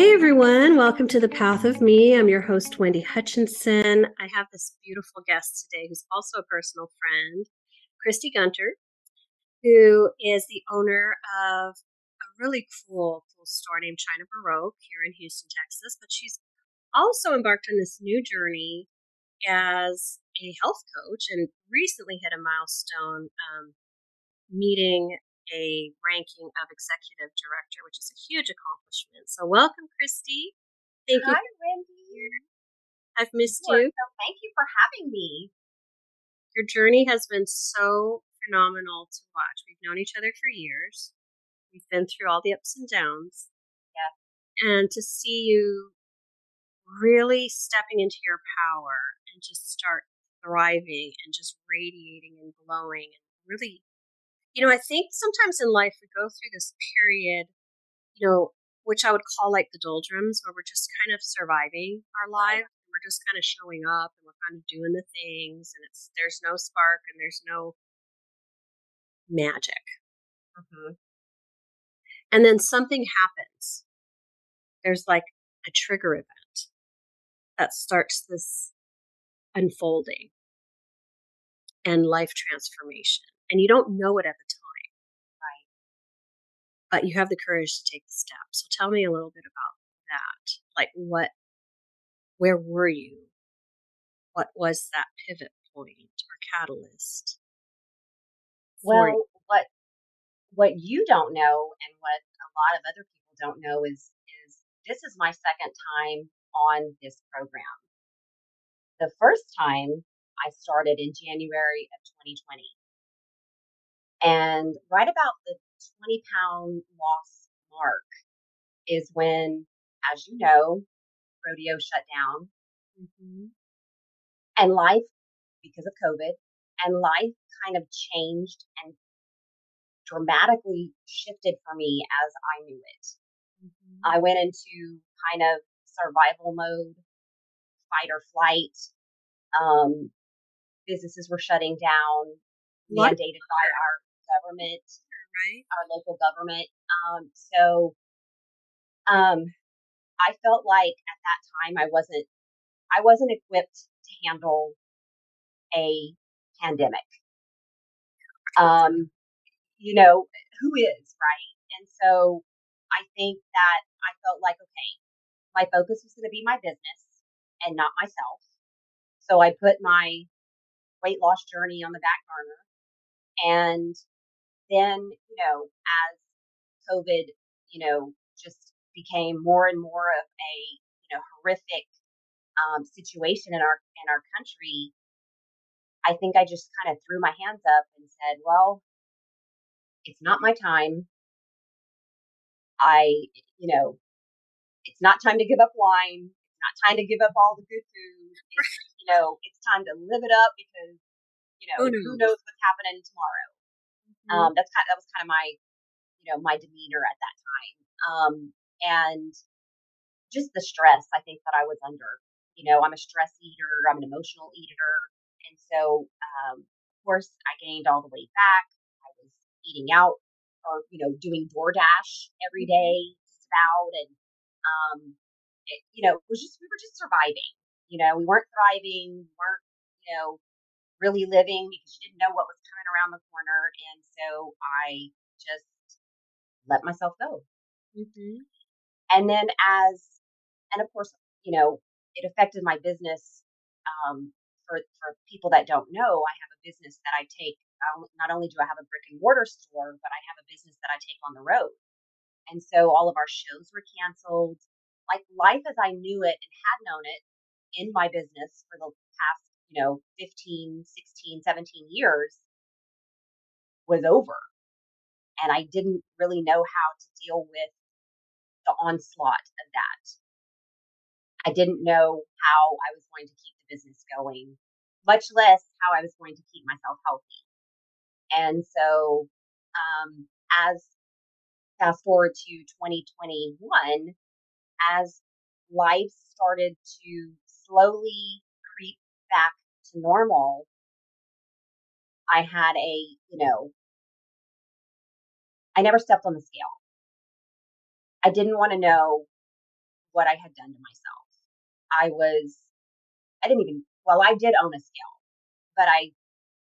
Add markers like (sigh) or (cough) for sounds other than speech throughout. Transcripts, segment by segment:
Hey everyone, welcome to the Path of Me. I'm your host, Wendy Hutchinson. I have this beautiful guest today who's also a personal friend, Christie Gunter, who is the owner of a really cool, cool store named China Baroque here in Houston, Texas. But she's also embarked on this new journey as a health coach and recently hit a milestone um, meeting a ranking of executive director, which is a huge accomplishment. So, welcome, Christie. Thank Hi, you. Wendy. I've missed sure. you. So, thank you for having me. Your journey has been so phenomenal to watch. We've known each other for years. We've been through all the ups and downs. Yeah. And to see you really stepping into your power and just start thriving and just radiating and glowing and really you know, I think sometimes in life we go through this period, you know, which I would call like the doldrums, where we're just kind of surviving our life. We're just kind of showing up and we're kind of doing the things, and it's there's no spark and there's no magic. Mm-hmm. And then something happens. There's like a trigger event that starts this unfolding and life transformation and you don't know it at the time. Right. But you have the courage to take the step. So tell me a little bit about that. Like what where were you? What was that pivot point or catalyst? Well, what what you don't know and what a lot of other people don't know is is this is my second time on this program. The first time I started in January of 2020. And right about the 20 pound loss mark is when, as you know, rodeo shut down. Mm-hmm. And life, because of COVID, and life kind of changed and dramatically shifted for me as I knew it. Mm-hmm. I went into kind of survival mode, fight or flight. Um, businesses were shutting down, mandated by our government, right? Our local government. Um, so, um, I felt like at that time I wasn't, I wasn't equipped to handle a pandemic. Um, you know, who is, right? And so I think that I felt like, okay, my focus was going to be my business and not myself. So I put my weight loss journey on the back burner and then, you know, as COVID, you know, just became more and more of a, you know, horrific um, situation in our in our country, I think I just kind of threw my hands up and said, "Well, it's not my time. I, you know, it's not time to give up wine. It's not time to give up all the good food. (laughs) It's, you know, it's time to live it up because, you know, who knows, who knows what's happening tomorrow. Mm-hmm. Um, that's kind of, that was kind of my, you know, my demeanor at that time. Um, and just the stress I think that I was under. You know, I'm a stress eater. I'm an emotional eater, and so um, of course I gained all the weight back. I was eating out or you know doing DoorDash every mm-hmm. just about, and um, it, you know, it was just we were just surviving. You know, we weren't thriving, we weren't you know really living because you didn't know what was coming around the corner. And so I just let myself go. Mm-hmm. And then as, and of course, you know, it affected my business. Um, for, for people that don't know, I have a business that I take. Not only do I have a brick and mortar store, but I have a business that I take on the road. And so all of our shows were canceled. Like life as I knew it and had known it in my business for the past you know, 15, 16, 17 years was over. And I didn't really know how to deal with the onslaught of that. I didn't know how I was going to keep the business going, much less how I was going to keep myself healthy. And so, um, as fast forward to 2021, as life started to slowly creep back to normal, I had a, you know, I never stepped on the scale. I didn't want to know what I had done to myself. I was, I didn't even, well, I did own a scale, but I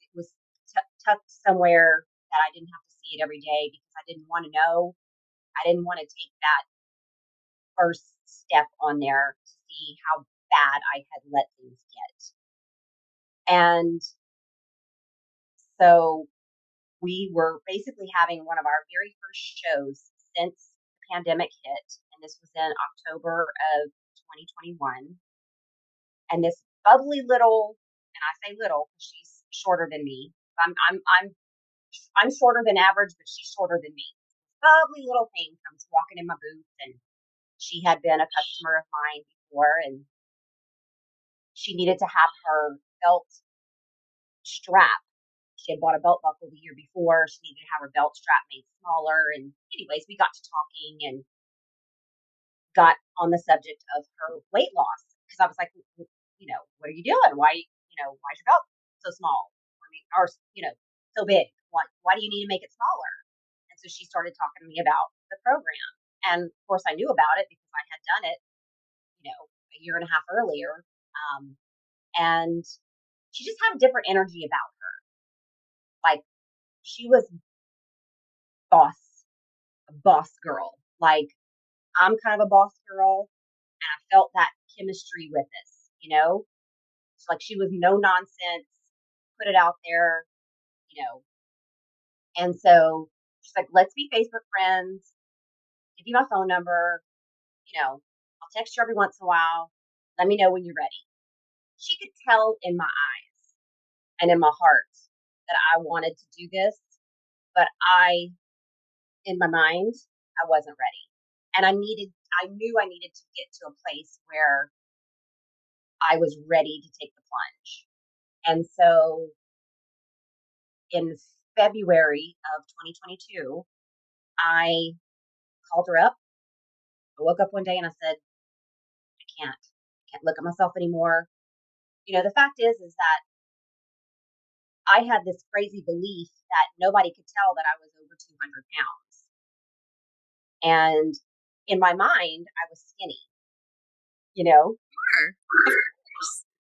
it was t- tucked somewhere that I didn't have to see it every day because I didn't want to know. I didn't want to take that first step on there to see how bad I had let things get. And so we were basically having one of our very first shows since the pandemic hit, and this was in October of 2021. And this bubbly little, and I say little because she's shorter than me. I'm I'm I'm I'm shorter than average, but she's shorter than me. Bubbly little thing comes walking in my booth, and she had been a customer of mine before, and she needed to have her belt strap she had bought a belt buckle the year before. She needed to have her belt strap made smaller. And, anyways, we got to talking and got on the subject of her weight loss because I was like, you know, what are you doing? Why, you know, why is your belt so small? I mean, or you know, so big. Why, why do you need to make it smaller? And so she started talking to me about the program, and of course, I knew about it because I had done it, you know, a year and a half earlier. Um, and she just had a different energy about her. Like she was boss, boss girl. Like I'm kind of a boss girl, and I felt that chemistry with this, you know? It's like she was no nonsense, put it out there, you know. And so she's like, let's be Facebook friends, give you my phone number, you know, I'll text you every once in a while. Let me know when you're ready. She could tell in my eyes and in my heart that I wanted to do this, but I, in my mind, I wasn't ready. And I needed, I knew I needed to get to a place where I was ready to take the plunge. And so in February of 2022, I called her up. I woke up one day and I said, I can't, I can't look at myself anymore. You know, the fact is, is that I had this crazy belief that nobody could tell that I was over 200 pounds. And in my mind, I was skinny, you know? Sure.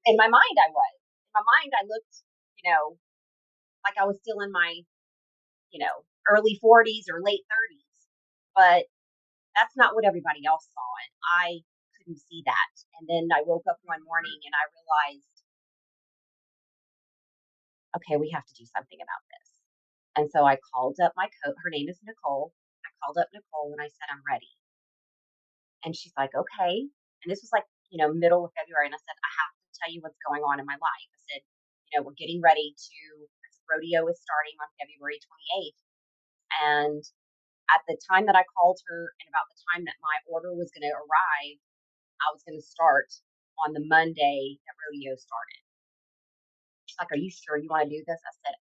In my mind, I was. In my mind, I looked, you know, like I was still in my, you know, early 40s or late 30s. But that's not what everybody else saw. And I couldn't see that. And then I woke up one morning and I realized okay, we have to do something about this. And so I called up my coach. Her name is Nicole. I called up Nicole and I said, I'm ready. And she's like, okay. And this was like, you know, middle of February. And I said, I have to tell you what's going on in my life. I said, you know, we're getting ready to, rodeo is starting on February 28th. And at the time that I called her and about the time that my order was going to arrive, I was going to start on the Monday that rodeo started. She's like, Are you sure you want to do this? I said,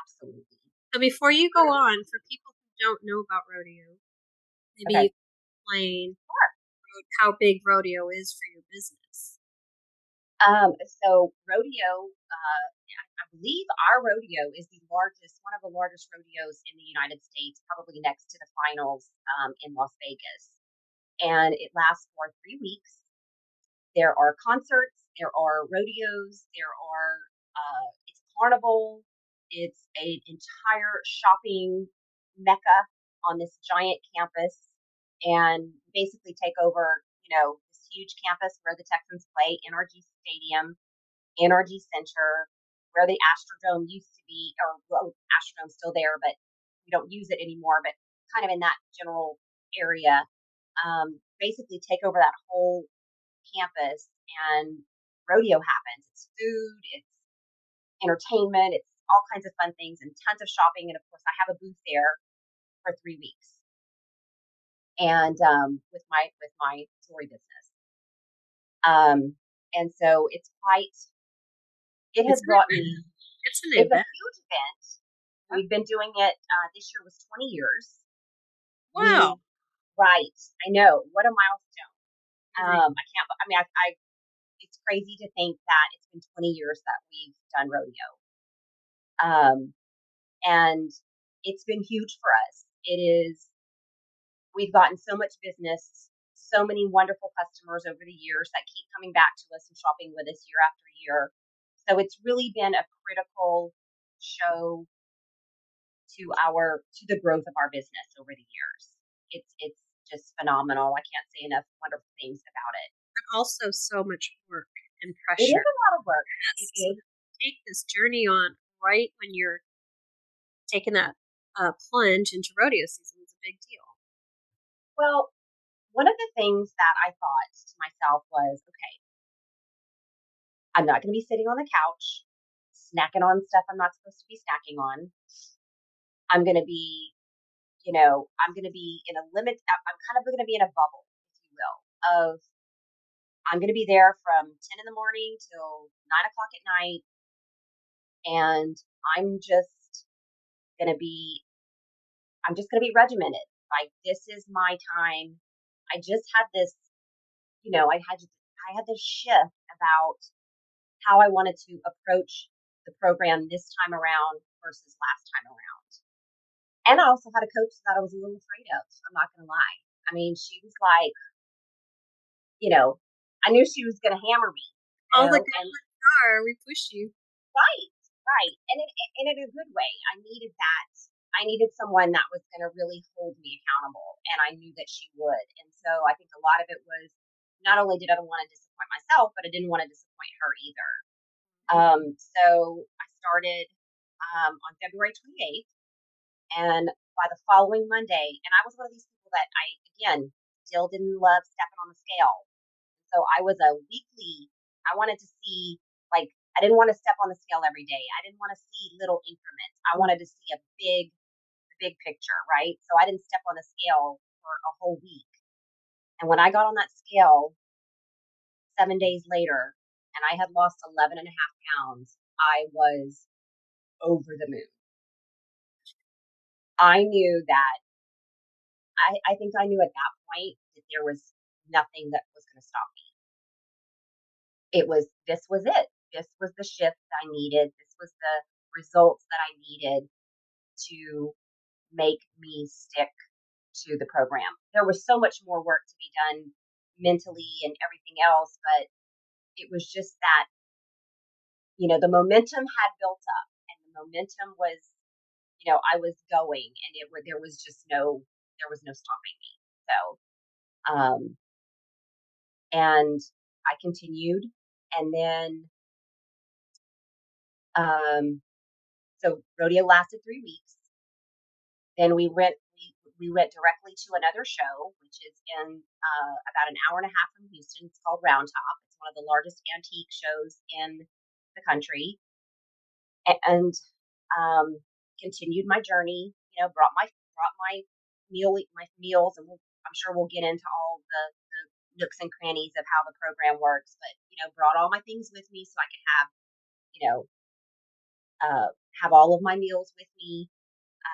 Absolutely. So before you go on, for people who don't know about rodeo, maybe okay. you can explain sure. how big rodeo is for your business. Um, so rodeo, uh, I believe our rodeo is the largest, one of the largest rodeos in the United States, probably next to the finals um, in Las Vegas. And it lasts for three weeks. There are concerts, there are rodeos, there are uh, it's carnival. It's an entire shopping mecca on this giant campus, and basically take over, you know, this huge campus where the Texans play, NRG Stadium, NRG Center, where the Astrodome used to be, or well, Astrodome's still there, but we don't use it anymore. But kind of in that general area, um, basically take over that whole campus, and rodeo happens. It's food, it's entertainment. It's all kinds of fun things and tons of shopping. And of course, I have a booth there for three weeks, and um, with my with my jewelry business. Um, and so it's quite. It has it's brought me. It's an it's event. a huge event. We've been doing it. Uh, this year was 20 years. Wow. We, right. I know. What a milestone. Um, I can't. I mean, I, I it's crazy to think that it's been 20 years that we've done rodeo. Um, and it's been huge for us. It is, we've gotten so much business so many wonderful customers over the years that keep coming back to us and shopping with us year after year. So it's really been a critical show to our to the growth of our business over the years. It's it's just phenomenal. I can't say enough wonderful things about it. But also so much work and pressure. It is a lot of work. Yes. Take this journey on right when you're taking that uh, plunge into rodeo season is a big deal. Well, one of the things that I thought to myself was, okay, I'm not going to be sitting on the couch snacking on stuff I'm not supposed to be snacking on. I'm going to be, you know, I'm going to be in a limit. Uh, I'm kind of going to be in a bubble, if you will, of I'm going to be there from 10 in the morning till 9 o'clock at night. And I'm just going to be, I'm just going to be regimented. Like, this is my time. I just had this, you know, I had, to I had this shift about how I wanted to approach the program this time around versus last time around. And I also had a coach that I was a little afraid of. I'm not going to lie. I mean, she was like, you know, I knew she was going to hammer me. All the good are, we push you. Right, right. And in, in, in a good way. I needed that. I needed someone that was going to really hold me accountable. And I knew that she would. And so I think a lot of it was not only did I want to disappoint myself, but I didn't want to disappoint her either. Um, so I started um, on February 28th, and by the following Monday, and I was one of these people that I again still didn't love stepping on the scale. So I was a weekly. I wanted to see like I didn't want to step on the scale every day. I didn't want to see little increments. I wanted to see a big, big picture, right? So I didn't step on the scale for a whole week. And when I got on that scale seven days later, and I had lost 11 and a half pounds, I was over the moon. I knew that, I, I think I knew at that point that there was nothing that was going to stop me. It was, this was it. This was the shift I needed. This was the results that I needed to make me stick to the program. There was so much more work to be done mentally and everything else, but it was just that, you know, the momentum had built up and the momentum was, you know, I was going and it was there was just no, there was no stopping me. So, um, and I continued and then, um, so rodeo lasted three weeks. Then we went, we, we went directly to another show, which is in uh, about an hour and a half from Houston. It's called Round Top It's one of the largest antique shows in the country, and um, continued my journey. You know, brought my brought my meal my meals, and we'll, I'm sure we'll get into all the, the nooks and crannies of how the program works. But you know, brought all my things with me so I could have, you know, uh, have all of my meals with me.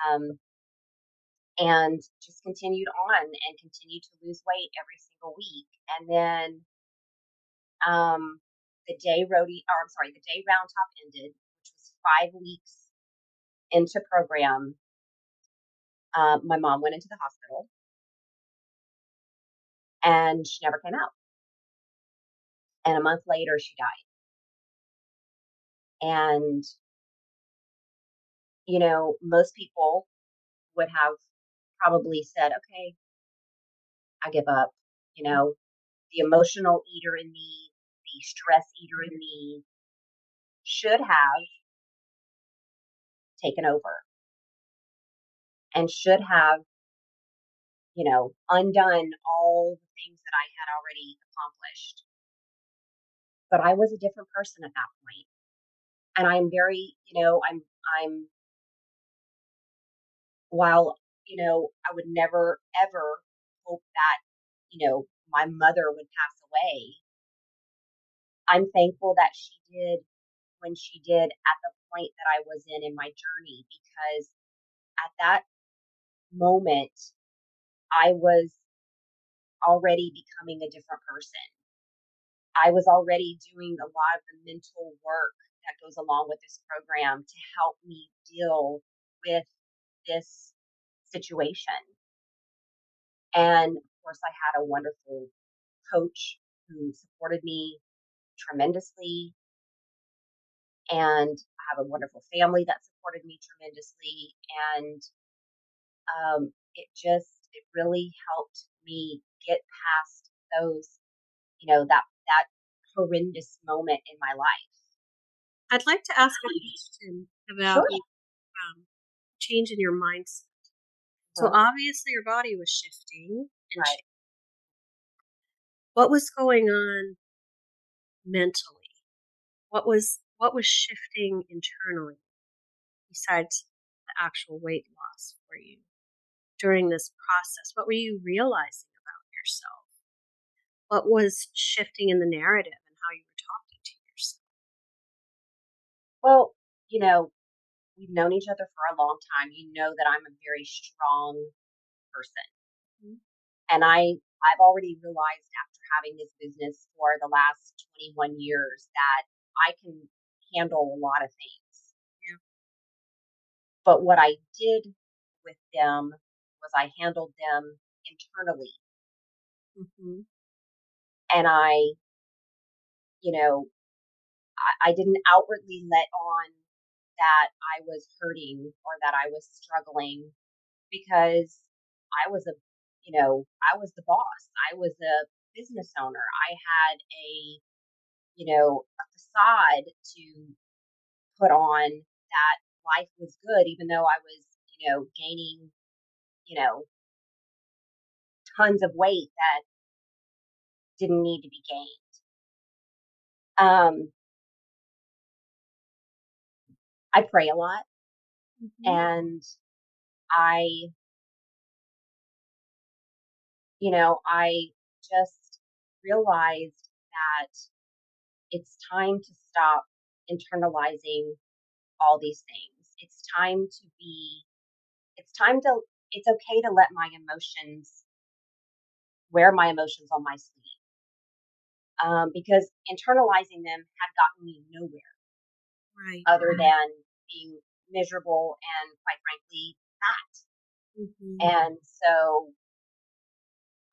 Um, and just continued on and continued to lose weight every single week. And then um, the day Rody, or I'm sorry, the day Round Top ended, which was five weeks into program, uh, my mom went into the hospital and she never came out. And a month later, she died. And, you know, most people would have probably said, okay, I give up. You know, the emotional eater in me the stress eater in me should have taken over and should have, you know, undone all the things that I had already accomplished. But I was a different person at that point. And I'm very, you know, I'm, I'm, while, you know, I would never ever hope that, you know, my mother would pass away I'm thankful that she did when she did at the point that I was in in my journey because at that moment I was already becoming a different person. I was already doing a lot of the mental work that goes along with this program to help me deal with this situation. And of course, I had a wonderful coach who supported me tremendously. And I have a wonderful family that supported me tremendously. And um, it just, it really helped me get past those, you know, that, that horrendous moment in my life. I'd like to ask a question about sure. um, change in your mindset. So obviously your body was shifting and right. what was going on mentally? What was what was shifting internally besides the actual weight loss for you during this process? What were you realizing about yourself? What was shifting in the narrative and how you were talking to yourself? Well, you know, we've known each other for a long time. You know that I'm a very strong person. Mm-hmm. And I I've already realized after having this business for the last 21 years that I can handle a lot of things. Yeah. But what I did with them was I handled them internally. Mm-hmm. And I, you know, I, I didn't outwardly let on that I was hurting or that I was struggling because I was a, you know, I was the boss. I was a business owner. I had a, you know, a facade to put on that life was good, even though I was, you know, gaining, you know, tons of weight that didn't need to be gained. Um, I pray a lot mm-hmm. and I, you know, I just realized that it's time to stop internalizing all these things. It's time to be, it's time to, it's okay to let my emotions, wear my emotions on my sleeve. Um, because internalizing them had gotten me nowhere right. other than being miserable and quite frankly fat. Mm-hmm. And so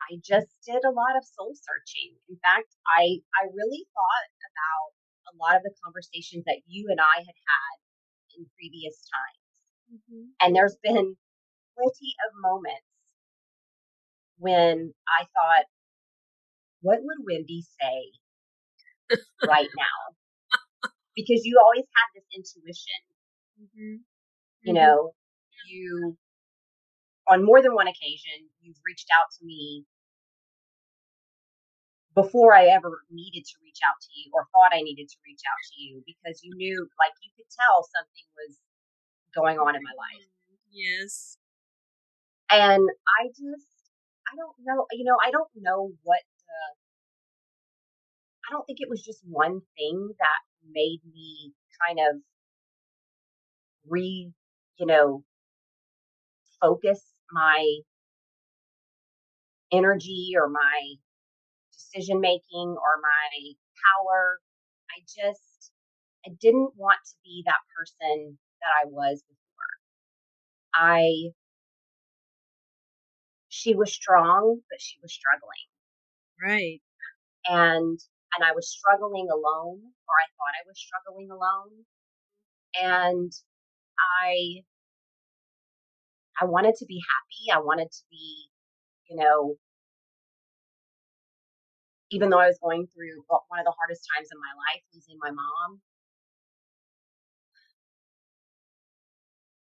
I just did a lot of soul searching. In fact, I I really thought about a lot of the conversations that you and I had had in previous times. Mm-hmm. And there's been plenty of moments when I thought, what would Wendy say right (laughs) now? because you always have this intuition. Mm-hmm. You mm-hmm. know, you, on more than one occasion, you've reached out to me before I ever needed to reach out to you or thought I needed to reach out to you because you knew, like, you could tell something was going on in my life. Mm-hmm. Yes. And I just, I don't know, you know, I don't know what the, I don't think it was just one thing that made me kind of re, you know, focus my energy or my decision making or my power. I just, I didn't want to be that person that I was before. I, she was strong, but she was struggling. Right. And and I was struggling alone, or I thought I was struggling alone. And I, I wanted to be happy. I wanted to be, you know, even though I was going through one of the hardest times in my life, losing my mom,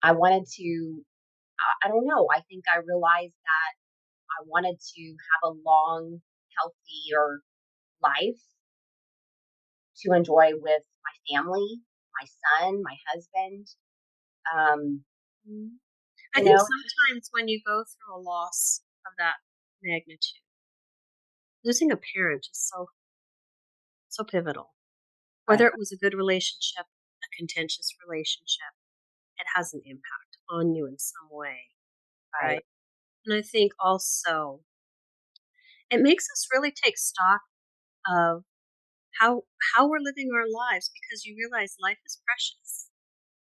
I wanted to, I don't know, I think I realized that I wanted to have a long, healthy, or life to enjoy with my family, my son, my husband. Um, mm-hmm. I think know? sometimes when you go through a loss of that magnitude, losing a parent is so so pivotal. Whether it was a good relationship, a contentious relationship, it has an impact on you in some way. Right. right? And I think also it makes us really take stock of how how we're living our lives because you realize life is precious.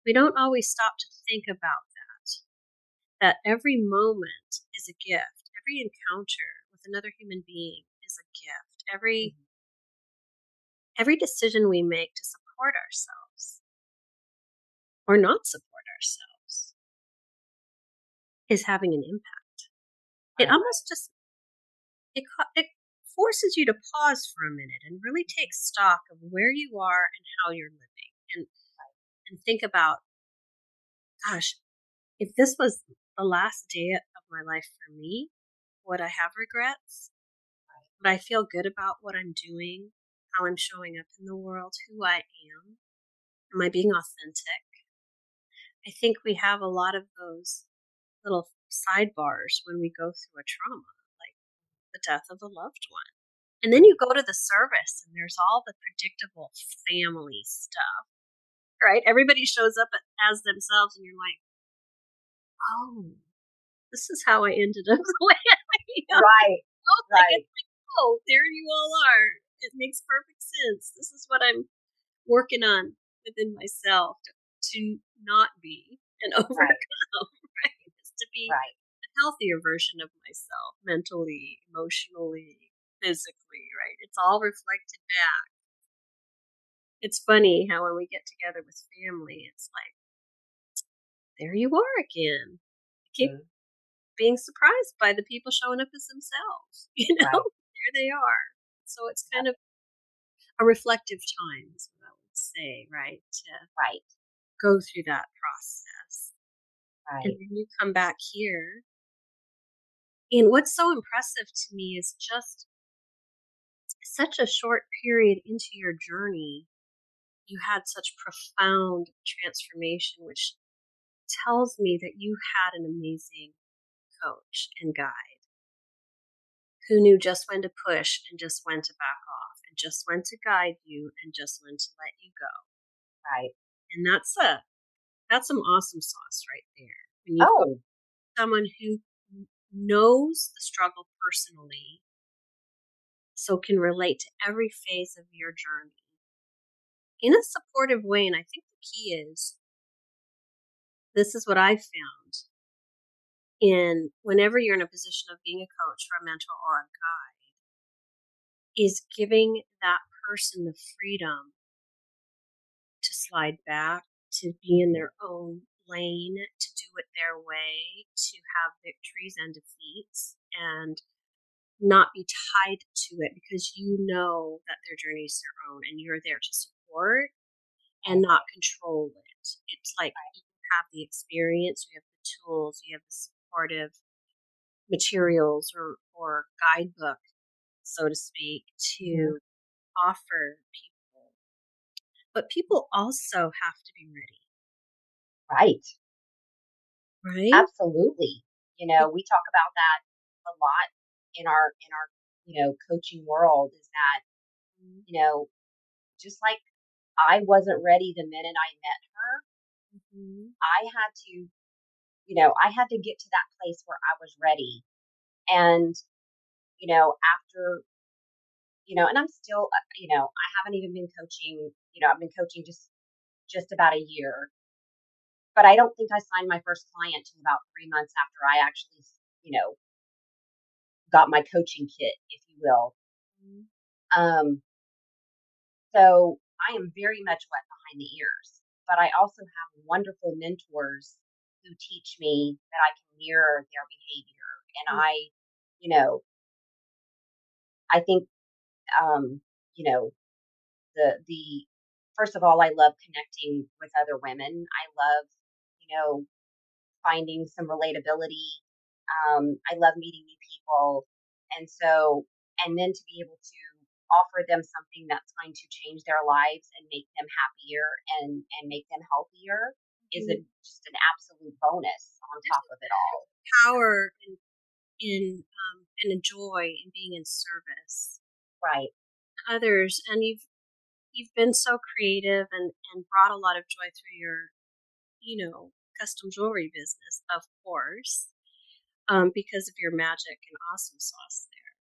We don't always stop to think about that. That every moment is a gift. Every encounter with with another human being Every mm-hmm. every decision we make to support ourselves or not support ourselves is having an impact. It almost just it, it forces you to pause for a minute and really take stock of where you are and how you're living and and think about gosh if this was the last day of my life for me would i have regrets would i feel good about what i'm doing how i'm showing up in the world who i am am i being authentic i think we have a lot of those little sidebars when we go through a trauma like the death of a loved one. And then you go to the service and there's all the predictable family stuff, right? Everybody shows up as themselves and you're like, oh, this is how I ended up (laughs) the way I am. Right. (laughs) Right. Like, oh, there you all are. It makes perfect sense. This is what I'm working on within myself to, to not be and overcome, (laughs) right? right? Is to be right healthier version of myself mentally, emotionally, physically, right? It's all reflected back. It's funny how when we get together with family, it's like, there you are again. I keep mm-hmm. being surprised by the people showing up as themselves. (laughs) You know, right. There they are. So it's kind of a reflective time, is what I would say, right? To right. go through that process. Right. And then you come back here and what's so impressive to me is just such a short period into your journey, you had such profound transformation, which tells me that you had an amazing coach and guide who knew just when to push and just when to back off and just when to guide you and just when to let you go. Right. And that's a that's some awesome sauce right there. When you oh. someone who knows the struggle personally, so can relate to every phase of your journey in a supportive way. And I think the key is this is what I've found in whenever you're in a position of being a coach or a mentor or a guide is giving that person the freedom to slide back, to be in their own lane, to do it their way, to have victories and defeats, and not be tied to it because you know that their journey is their own and you're there to support and not control it. It's like you have the experience, you have the tools, you have the supportive materials or, or guidebook, so to speak, to mm-hmm. offer people. But people also have to be ready. Right. Right. Absolutely. You know, we talk about that a lot in our in our you know coaching world is that mm-hmm. you know just like I wasn't ready the minute I met her, mm-hmm. I had to you know I had to get to that place where I was ready, and you know after you know and I'm still uh, you know I haven't even been coaching you know I've been coaching just just about a year but I don't think I signed my first client till about three months after I actually, you know, got my coaching kit, if you will. Mm-hmm. Um, so I am very much wet behind the ears, but I also have wonderful mentors who teach me that I can mirror their behavior. And mm-hmm. I, you know, I think, um, you know, the, the, first of all, I love connecting with other women. I love you know, finding some relatability. Um, I love meeting new people. And so, and then to be able to offer them something that's going to change their lives and make them happier and, and make them healthier. Is a, mm-hmm. just an absolute bonus on top of it all. Power in, in um, and a joy in being in service. Right. Others. And you've, you've been so creative and, and brought a lot of joy through your, you know, custom jewelry business, of course, um, because of your magic and awesome sauce there.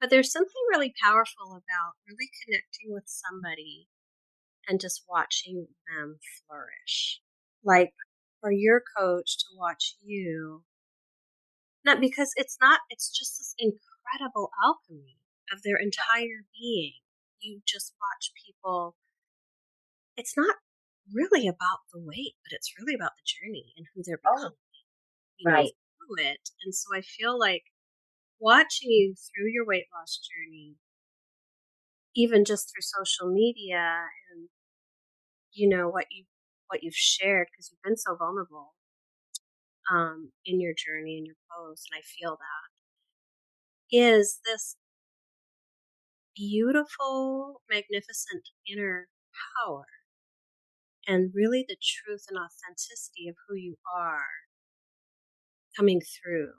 But there's something really powerful about really connecting with somebody and just watching them flourish. Like for your coach to watch you, not because it's not, it's just this incredible alchemy of their entire being. You just watch people. It's not really about the weight, but it's really about the journey and who they're oh, becoming. Oh, right. Know, through it. And so I feel like watching you through your weight loss journey, even just through social media and you know what you what you've shared because you've been so vulnerable um, in your journey and your posts, and I feel that is this beautiful, magnificent inner power and really the truth and authenticity of who you are coming through.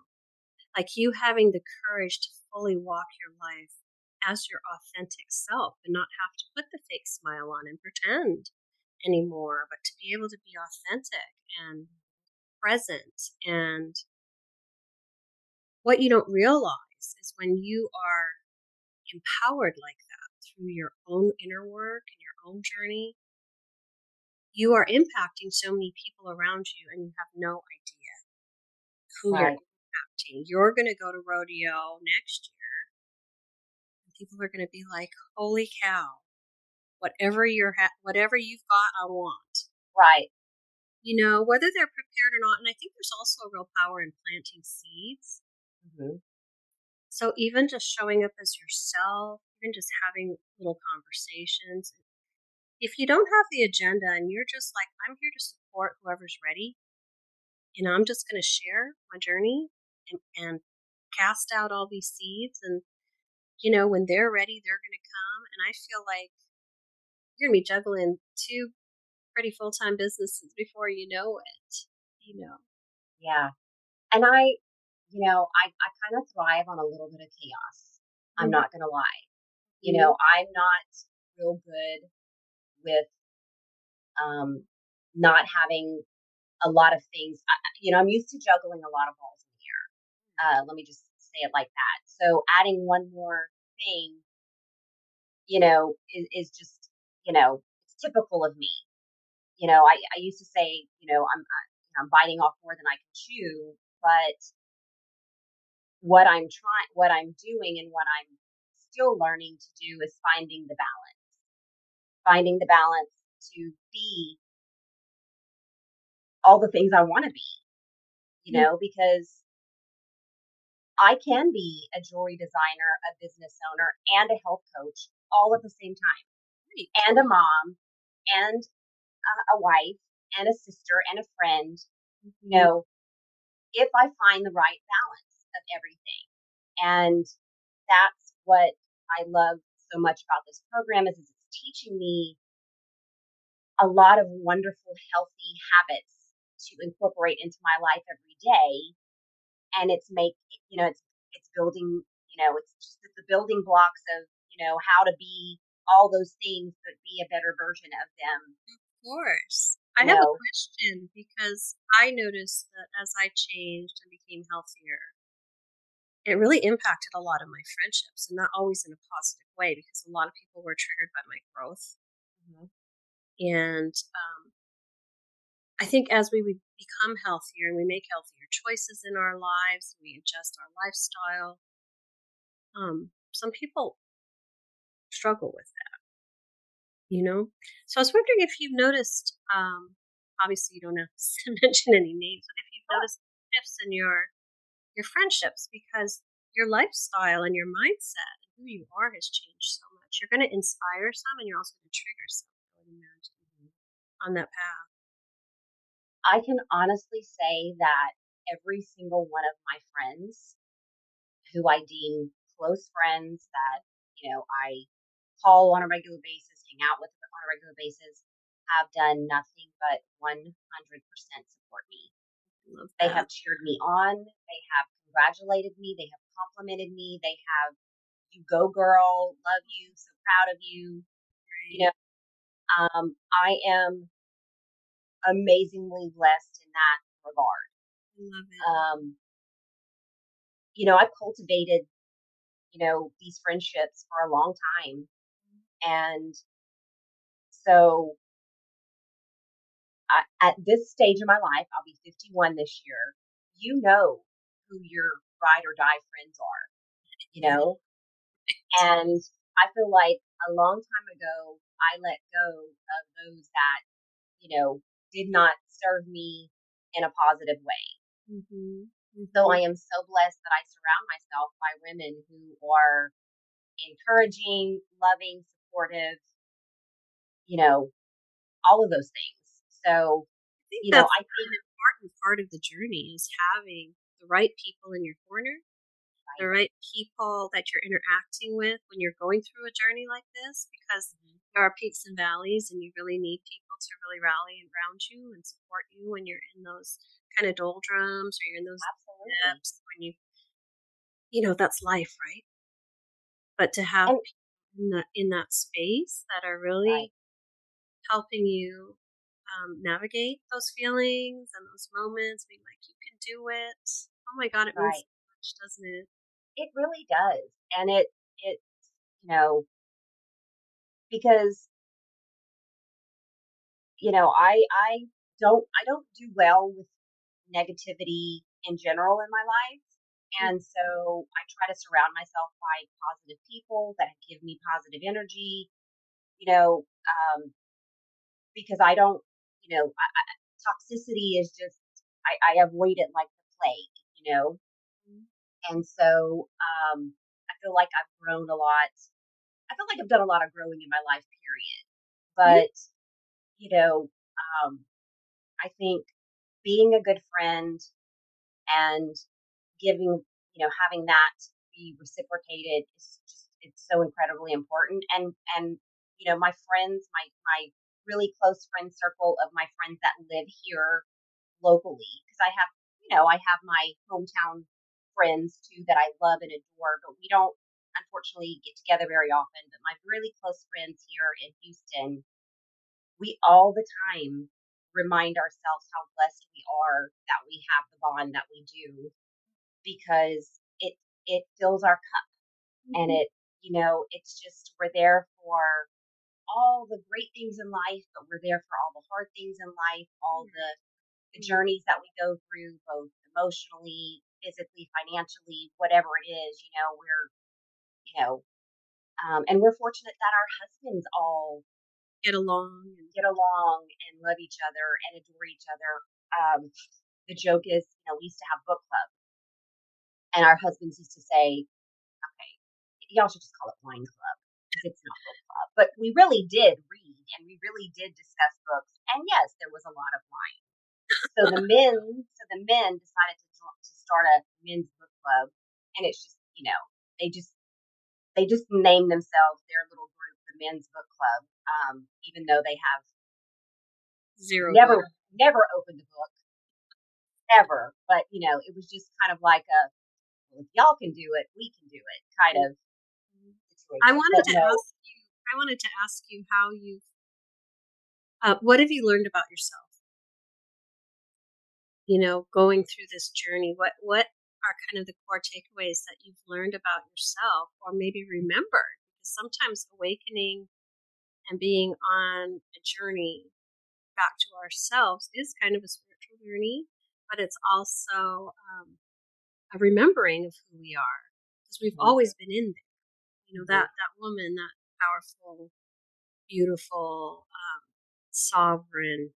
Like you having the courage to fully walk your life as your authentic self and not have to put the fake smile on and pretend anymore, but to be able to be authentic and present. And what you don't realize is when you are empowered like that through your own inner work and your own journey, you are impacting so many people around you and you have no idea who right. you're impacting. You're going to go to rodeo next year and people are going to be like, holy cow, whatever you're, ha- whatever you've got, I want. Right. You know, whether they're prepared or not. And I think there's also a real power in planting seeds. Mm-hmm. So even just showing up as yourself, even just having little conversations, if you don't have the agenda and you're just like, I'm here to support whoever's ready, and I'm just going to share my journey and, and cast out all these seeds. And, you know, when they're ready, they're going to come. And I feel like you're to be juggling two pretty full time businesses before you know it, you know. Yeah. And I, you know, I, I kind of thrive on a little bit of chaos. I'm mm-hmm. not going to lie. You mm-hmm. know, I'm not real good with um, not having a lot of things. You know, I'm used to juggling a lot of balls in the air. Uh, let me just say it like that. So adding one more thing, you know, is, is just, you know, it's typical of me. You know, I, I used to say, you know, I'm, I'm biting off more than I can chew, but what I'm trying, what I'm doing and what I'm still learning to do is finding the balance finding the balance to be all the things I want to be, you mm. know, mm-hmm. because I can be a jewelry designer, a business owner, and a health coach all at the same time, and a mom, and a, wife, and a sister, and a friend. Mm-hmm. You know, if I find the right balance of everything, and that's what I love so much about this program is, is teaching me a lot of wonderful, healthy habits to incorporate into my life every day. And it's make, you know, it's, it's building, you know, it's just the building blocks of, you know, how to be all those things, but be a better version of them. Of course. I have a question because I noticed that as I changed and became healthier, it really impacted a lot of my friendships and not always in a positive way because a lot of people were triggered by my growth. Mm-hmm. And um, I think as we become healthier and we make healthier choices in our lives, we adjust our lifestyle, um, some people struggle with that, you know? So I was wondering if you've noticed, um, obviously you don't have (laughs) to mention any names, but if you've noticed shifts in your your friendships because your lifestyle and your mindset and who you are has changed so much. You're going to inspire some and you're also going to trigger some, I would imagine, on that path. I can honestly say that every single one of my friends who I deem close friends that, you know, I call on a regular basis, hang out with on a regular basis, have done nothing but 100% support me. They have cheered me on. They have congratulated me. They have complimented me. They have, you go girl, love you, so proud of you. Right. You know, um, I am amazingly blessed in that regard. I love it. Um, you know, I've cultivated, you know, these friendships for a long time. And so I, at this stage of my life, I'll be 51 this year. You know who your ride or die friends are. you know? And I feel like a long time ago, I let go of those that, you know, did not serve me in a positive way. Mm-hmm. Mm-hmm. So I am so blessed that I surround myself by women who are encouraging, loving, supportive, you know, all of those things. So, you know, I think an important part of the journey is having the right people in your corner the right people that you're interacting with when you're going through a journey like this because mm-hmm. there are peaks and valleys and you really need people to really rally around you and support you when you're in those kind of doldrums or you're in those depths when you you know that's life right but to have oh. In that in that space that are really right. helping you um, navigate those feelings and those moments being like you can do it oh my god it right. means so much doesn't it it really does. And it, it, you know, because, you know, I, I don't, I don't do well with negativity in general in my life. And so I try to surround myself by positive people that give me positive energy, you know, um, because I don't, you know, I, I, toxicity is just, I, I avoid it like the plague, you know, and so um, I feel like I've grown a lot. I feel like I've done a lot of growing in my life, period. Mm-hmm. But, mm-hmm. you know, um, I think being a good friend and giving, you know, having that be reciprocated is just, it's so incredibly important. And, and, you know, my friends, my, my really close friend circle of my friends that live here locally, because I have, you know, I have my hometown friends too that I love and adore, but we don't unfortunately get together very often. But my really close friends here in Houston, we all the time remind ourselves how blessed we are that we have the bond that we do because it it fills our cup mm-hmm. and it you know it's just we're there for all the great things in life but we're there for all the hard things in life all the the journeys that we go through both emotionally physically, financially, whatever it is, you know, we're, you know, um, and we're fortunate that our husbands all get along and get along and love each other and adore each other. Um, the joke is, you know, we used to have book club, and our husbands used to say, "Okay, y'all should just call it wine club because it's not book club." But we really did read, and we really did discuss books, and yes, there was a lot of wine. So the men, so the men decided to start a men's book club, and it's just you know they just they just name themselves their little group, the men's book club, um, even though they have zero never book. never opened a book ever. But you know, it was just kind of like a well, if y'all can do it, we can do it kind of situation. I wanted but to no. ask you. I wanted to ask you how you. Uh, what have you learned about yourself? you know, going through this journey? What what are kind of the core takeaways that you've learned about yourself or maybe remembered? Because sometimes awakening and being on a journey back to ourselves is kind of a spiritual journey, but it's also um, a remembering of who we are because we've mm-hmm. always been in there. You know that that woman, that powerful, beautiful, um, sovereign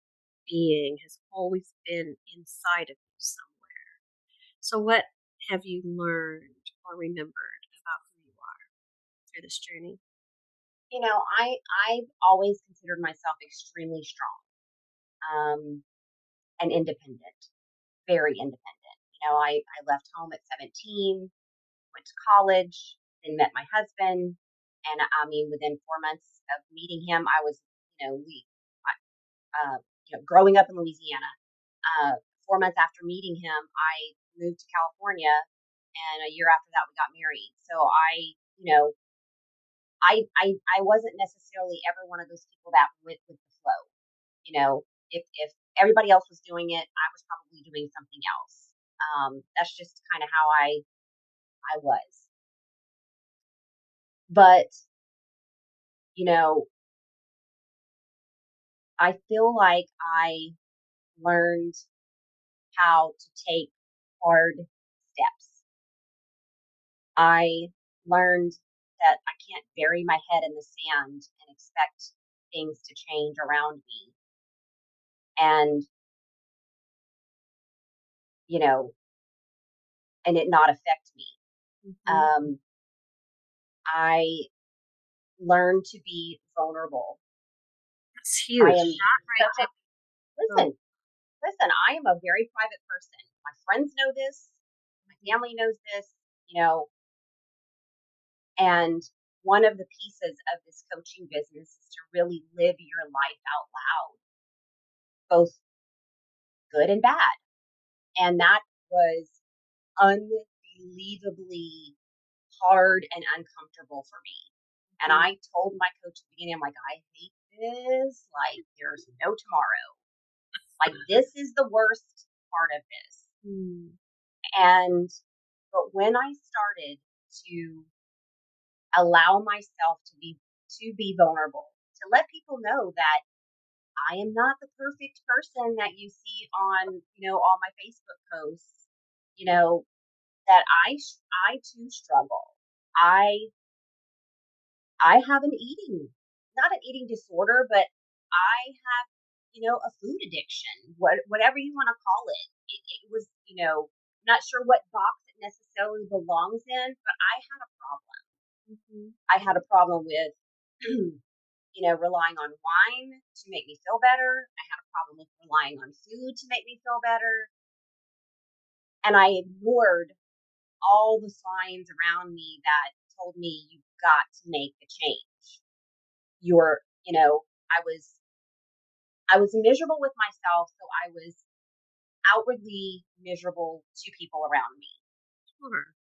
being has always been inside of you somewhere. So, what have you learned or remembered about who you are through this journey? You know, I I've always considered myself extremely strong, um, and independent, very independent. Know, I I left home at 17, went to college, then met my husband, and I mean, within four months of meeting him, I was, you know, we, uh, you know, growing up in Louisiana. Uh, four months after meeting him, I moved to California, and a year after that, we got married. So I, you know, I I I wasn't necessarily ever one of those people that went with the flow. You know, if if everybody else was doing it, I was probably doing something else. Um, that's just kind of how I I was. But you know, I feel like I learned how to take hard steps. I learned that I can't bury my head in the sand and expect things to change around me. And, you know, and it not affect me. Mm-hmm. Um, I learned to be vulnerable. That's huge. I am right. listen, listen, I am a very private person. My friends know this. My family knows this, you know, and one of the pieces of this coaching business is to really live your life out loud, both good and bad. And that was unbelievably hard and uncomfortable for me. And mm-hmm. I told my coach at the beginning, I'm like, I hate this. Like, there's no tomorrow. Like, this is the worst part of this. Mm. And, but when I started to allow myself to be to be vulnerable, to let people know that I am not the perfect person that you see on, you know, all my Facebook posts, you know, that I I too struggle. I I have an eating, not an eating disorder, but I have, you know, a food addiction, what, whatever you want to call it. it. It was, you know, not sure what box it necessarily belongs in, but I had a problem. Mm-hmm. I had a problem with, (clears throat) you know, relying on wine to make me feel better. I had a problem with relying on food to make me feel better. And I ignored all the signs around me that told me you've got to make a change. You're, you know, I was, I was miserable with myself, so I was outwardly miserable to people around me. Sure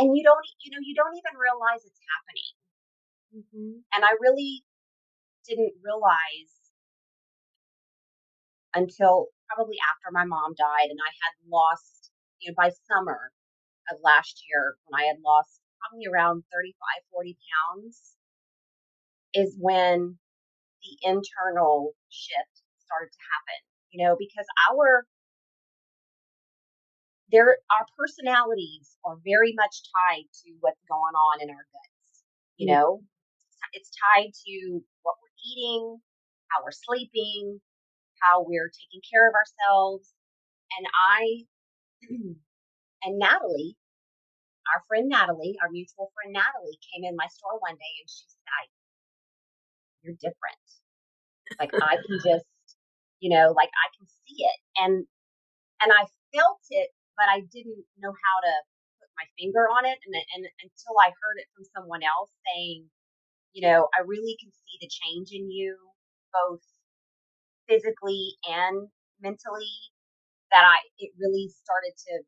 and you don't you know you don't even realize it's happening mm-hmm. and i really didn't realize until probably after my mom died and i had lost you know by summer of last year when i had lost probably around 35 40 pounds is when the internal shift started to happen you know because our there our personalities are very much tied to what's going on in our guts. You mm-hmm. know, it's tied to what eating, how we're sleeping, how we're taking care of ourselves. And I (clears throat) and Natalie, our friend Natalie, our mutual friend Natalie, came in my store one day and she said, You're different. Like I can (laughs) just, you know, like I can see it. And and I felt it but I didn't know how to put my finger on it. And, and until I heard it from someone else saying, you know, I really can see the change in you, both physically and mentally, that I, it really started to,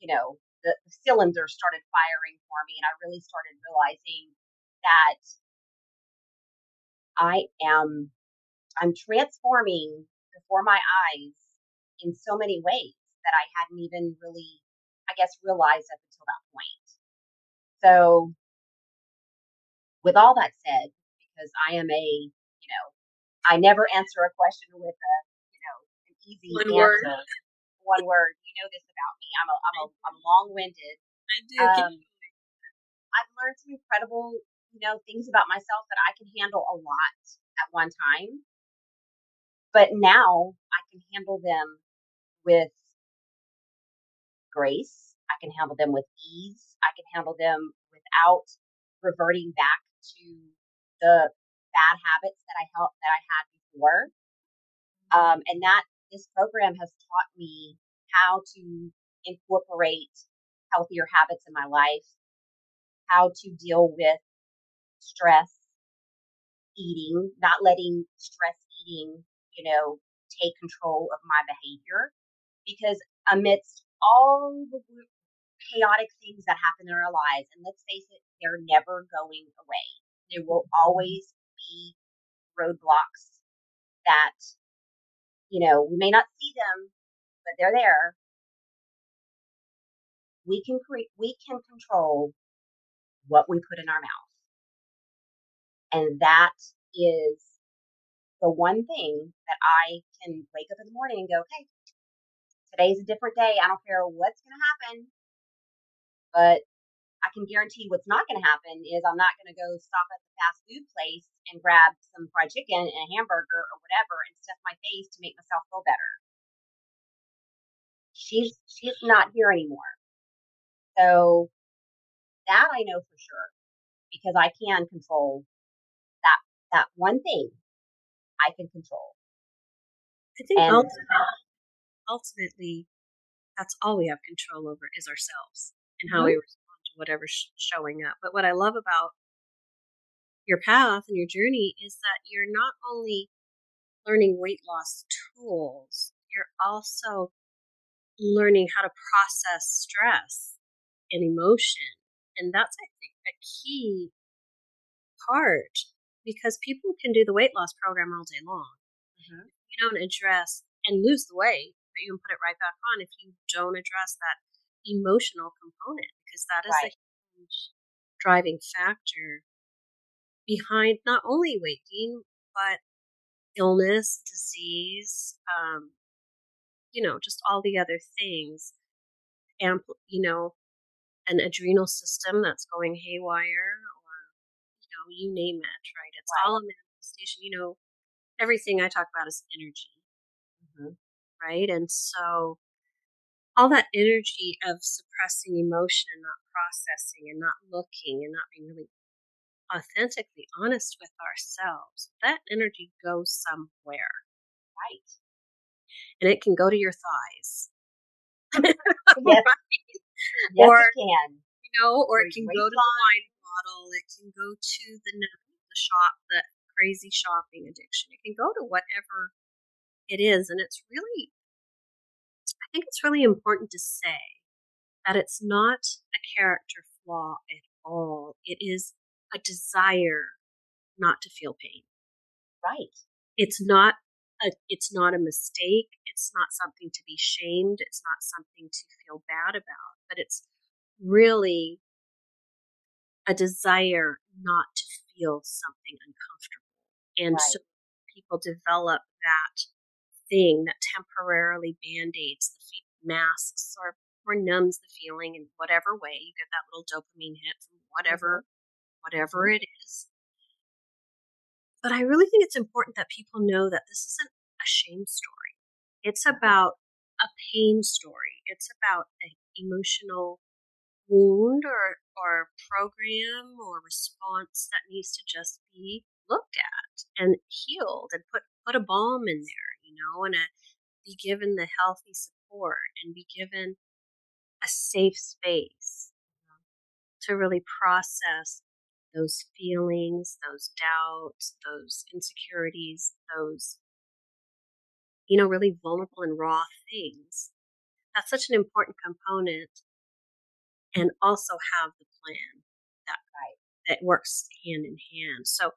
you know, the, the cylinders started firing for me. And I really started realizing that I am, I'm transforming before my eyes in so many ways that I hadn't even really, I guess, realized up until that point. So, with all that said, because I am a, you know, I never answer a question with a, you know, an easy one answer. Word. One word. You know this about me. I'm a, I'm a, I'm long-winded. I do. Um, I've learned some incredible, you know, things about myself that I can handle a lot at one time. But now I can handle them with grace. I can handle them with ease. I can handle them without reverting back to the bad habits that I helped that I had before. Um, and that this program has taught me how to incorporate healthier habits in my life, how to deal with stress eating, not letting stress eating, you know, take control of my behavior. Because amidst all the chaotic things that happen in our lives, and let's face it, they're never going away. There will mm-hmm. always be roadblocks that, you know, we may not see them, but they're there. We can create, we can control what we put in our mouth. And that is the one thing that I can wake up in the morning and go, okay, Today's a different day. I don't care what's going to happen, but I can guarantee what's not going to happen is I'm not going to go stop at the fast food place and grab some fried chicken and a hamburger or whatever and stuff my face to make myself feel better. She's she's not here anymore. So that I know for sure because I can control that that one thing I can control. I think and, ultimately, ultimately, that's all we have control over is ourselves and how mm-hmm. we respond to whatever's showing up. But what I love about your path and your journey is that you're not only learning weight loss tools, you're also learning how to process stress and emotion. And that's, I think, a key part because people can do the weight loss program all day long. Mm-hmm. You don't address and lose the weight, but you can put it right back on if you don't address that emotional component because that is right. a huge driving factor behind not only weight gain but illness, disease, um, you know, just all the other things. And you know, an adrenal system that's going haywire, or you know, you name it. Right? It's right. all a manifestation. You know, everything I talk about is energy. Mm-hmm. Right? And so all that energy of suppressing emotion and not processing and not looking and not being really authentically honest with ourselves, that energy goes somewhere. Right. And it can go to your thighs. (laughs) yes. right? yes, or, it can. You know, or, it can go to the wine bottle. It can go to the the shop, the crazy shopping addiction. It can go to whatever it is, and it's really think it's really important to say that it's not a character flaw at all. It is a desire not to feel pain. Right. It's not a, it's not a mistake. It's not something to be shamed. It's not something to feel bad about, but it's really a desire not to feel something uncomfortable. And right. so people develop that thing that temporarily band-aids the fe- masks or or numbs the feeling in whatever way. You get that little dopamine hit from whatever mm-hmm. whatever it is. But i really think it's important that people know that this isn't a shame story. It's mm-hmm. about a pain story. It's about an emotional wound or or program or response that needs to just be looked at and healed and put put a balm in there you know, and a, be given the healthy support and be given a safe space to really process those feelings, those doubts, those insecurities, those, you know, really vulnerable and raw things. That's such an important component. And also have the plan that right. that works hand in hand. So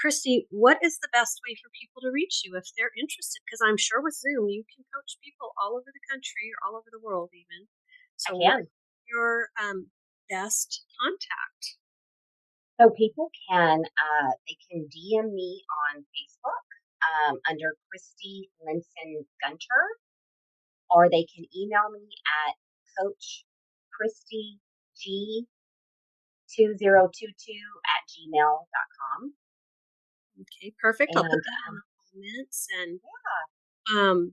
Christie, what is the best way for people to reach you if they're interested? Because I'm sure with Zoom, you can coach people all over the country or all over the world, even. So, what your um, best contact? So, people can uh, they can DM me on Facebook um, under Christie Lintzen Gunter, or they can email me at Coach Christie G 2022 at gmail.com. Okay, perfect. And, I'll put that in the comments. And yeah. um,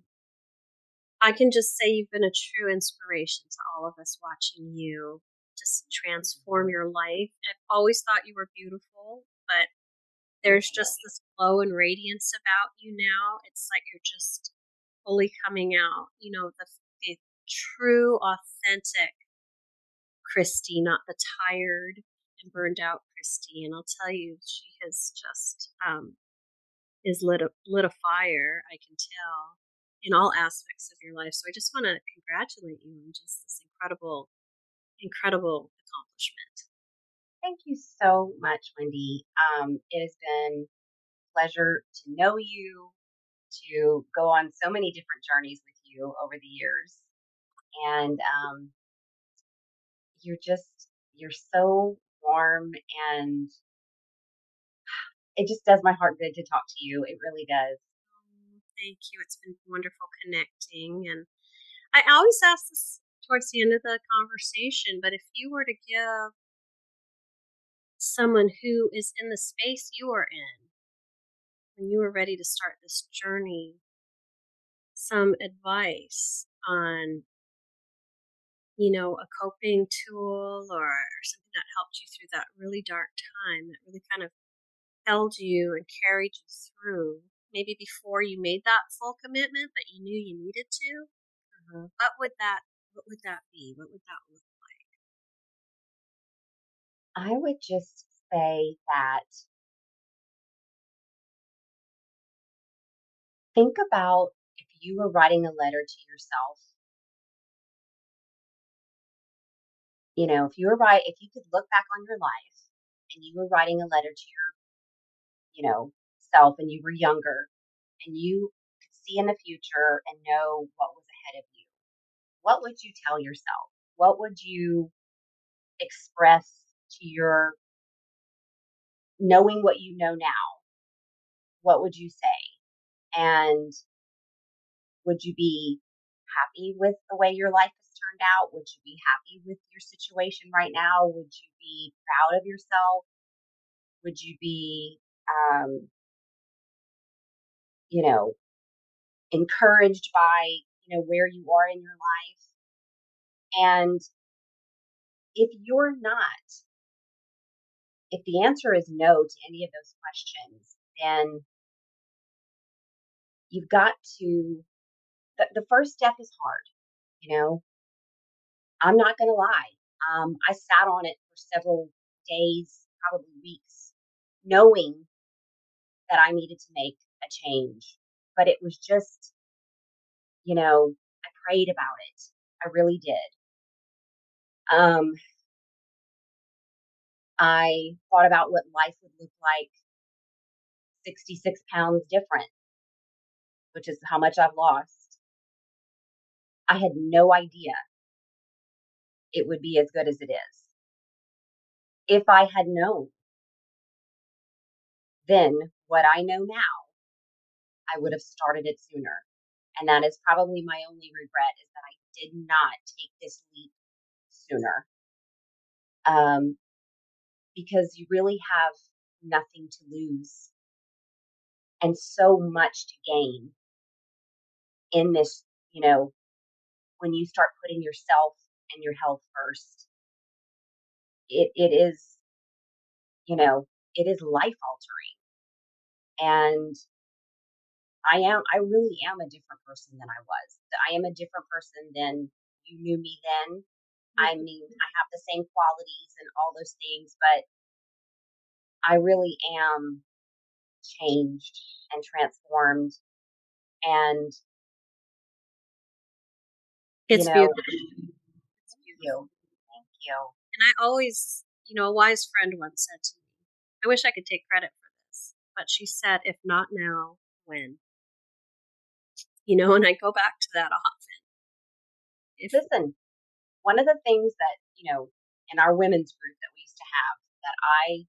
I can just say you've been a true inspiration to all of us watching you just transform your life. I've always thought you were beautiful, but there's just this glow and radiance about you now. It's like you're just fully coming out. You know, the, the true, authentic Christie, not the tired, and burned out Christie, and I'll tell you, she has just um, is lit a, lit a fire. I can tell in all aspects of your life. So I just want to congratulate you on just this incredible, incredible accomplishment. Thank you so much, Wendy. Um, it has been pleasure to know you, to go on so many different journeys with you over the years, and um, you're just you're so warm and it just does my heart good to talk to you. It really does. Oh, thank you. It's been wonderful connecting. And I always ask this towards the end of the conversation, but if you were to give someone who is in the space you are in, when you were ready to start this journey, some advice on, you know, a coping tool or, or something that helped you through that really dark time that really kind of held you and carried you through, maybe before you made that full commitment that you knew you needed to, uh-huh. what would that what would that be? What would that look like? I would just say that think about if you were writing a letter to yourself. You know, if you were right, if you could look back on your life and you were writing a letter to your, you know, self and you were younger and you could see in the future and know what was ahead of you, what would you tell yourself? What would you express to your knowing what you know now? What would you say? And would you be happy with the way your life turned out? Would you be happy with your situation right now? Would you be proud of yourself? Would you be, um, you know, encouraged by, you know, where you are in your life? And if you're not, if the answer is no to any of those questions, then you've got to, the, the first step is hard, you know. I'm not going to lie. Um, I sat on it for several days, probably weeks, knowing that I needed to make a change. But it was just, you know, I prayed about it. I really did. Um, I thought about what life would look like 66 pounds different, which is how much I've lost. I had no idea it would be as good as it is. If I had known then what I know now, I would have started it sooner. And that is probably my only regret is that I did not take this leap sooner. Um, because you really have nothing to lose and so much to gain in this, you know, when you start putting yourself and your health first. It it is, you know, it is life altering. And I am I really am a different person than I was. I am a different person than you knew me then. I mm-hmm. mean, I have the same qualities and all those things, but I really am changed and transformed. And it's you know, beautiful. Beautiful. Thank you. And I always, you know, a wise friend once said to me, I wish I could take credit for this, but she said, if not now, when? You know, and I go back to that often. If, Listen, one of the things that, you know, in our women's group that we used to have that I,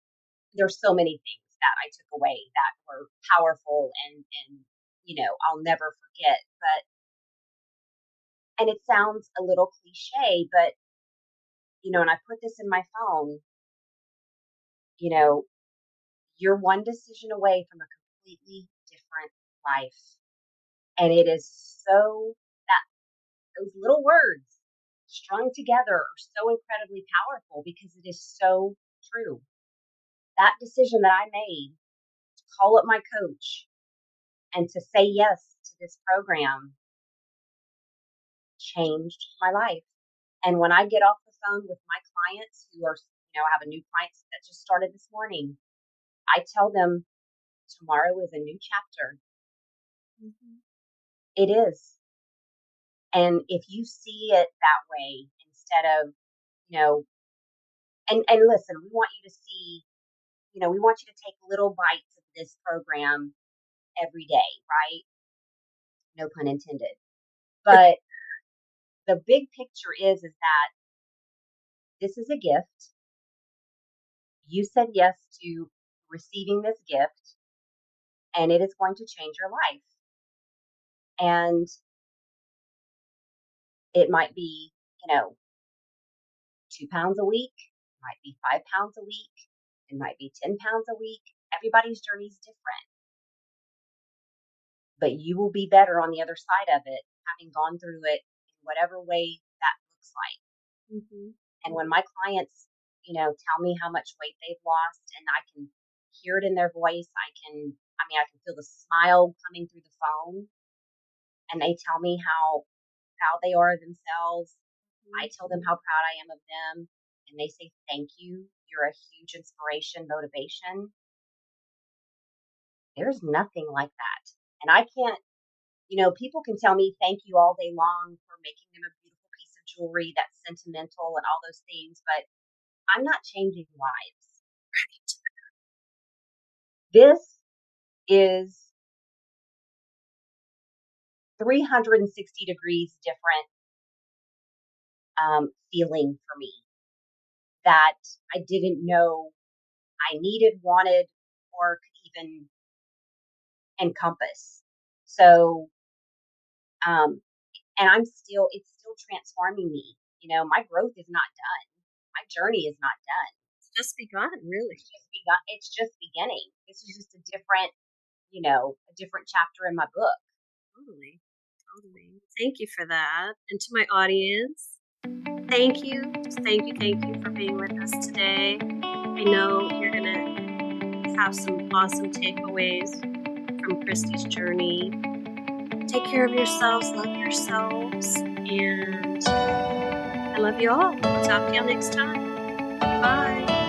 there's so many things that I took away that were powerful and, and, you know, I'll never forget. But, and it sounds a little cliche, but, you know, and I put this in my phone, you know, you're one decision away from a completely different life. And it is so that those little words strung together are so incredibly powerful because it is so true. That decision that I made to call up my coach and to say yes to this program changed my life. And when I get off phone with my clients who are, you know, I have a new client that just started this morning, I tell them tomorrow is a new chapter. Mm-hmm. It is. And if you see it that way instead of, you know, and, and listen, we want you to see, you know, we want you to take little bites of this program every day, right? No pun intended. (laughs) But the big picture is, is that this is a gift. You said yes to receiving this gift and it is going to change your life. And it might be you know, two pounds a week, might be five pounds a week, it might be 10 pounds a week. Everybody's journey is different. But you will be better on the other side of it, having gone through it in whatever way that looks like. Mm-hmm. And when my clients, you know, tell me how much weight they've lost and I can hear it in their voice, I can, I mean, I can feel the smile coming through the phone and they tell me how proud they are of themselves. I tell them how mm-hmm. proud I am of them and they say thank you. You're a huge inspiration, motivation. There's nothing like that. And I can't, you know, people can tell me thank you all day long for making them a beautiful piece of jewelry that's sentimental and all those things, but I'm not changing lives. Right. This is 360 degrees different um, feeling for me that I didn't know I needed, wanted, or could even encompass. So, um, and I'm still, it's still transforming me. You know, my growth is not done. My journey is not done. It's just begun, really. It's just begun. It's just beginning. This is just a different, you know, a different chapter in my book. Totally. Totally. Thank you for that. And to my audience, thank you. Thank you, thank you for being with us today. I know you're going to have some awesome takeaways from Christie's journey. Take care of yourselves, love yourselves, and I love you all. We'll talk to y'all next time. Bye.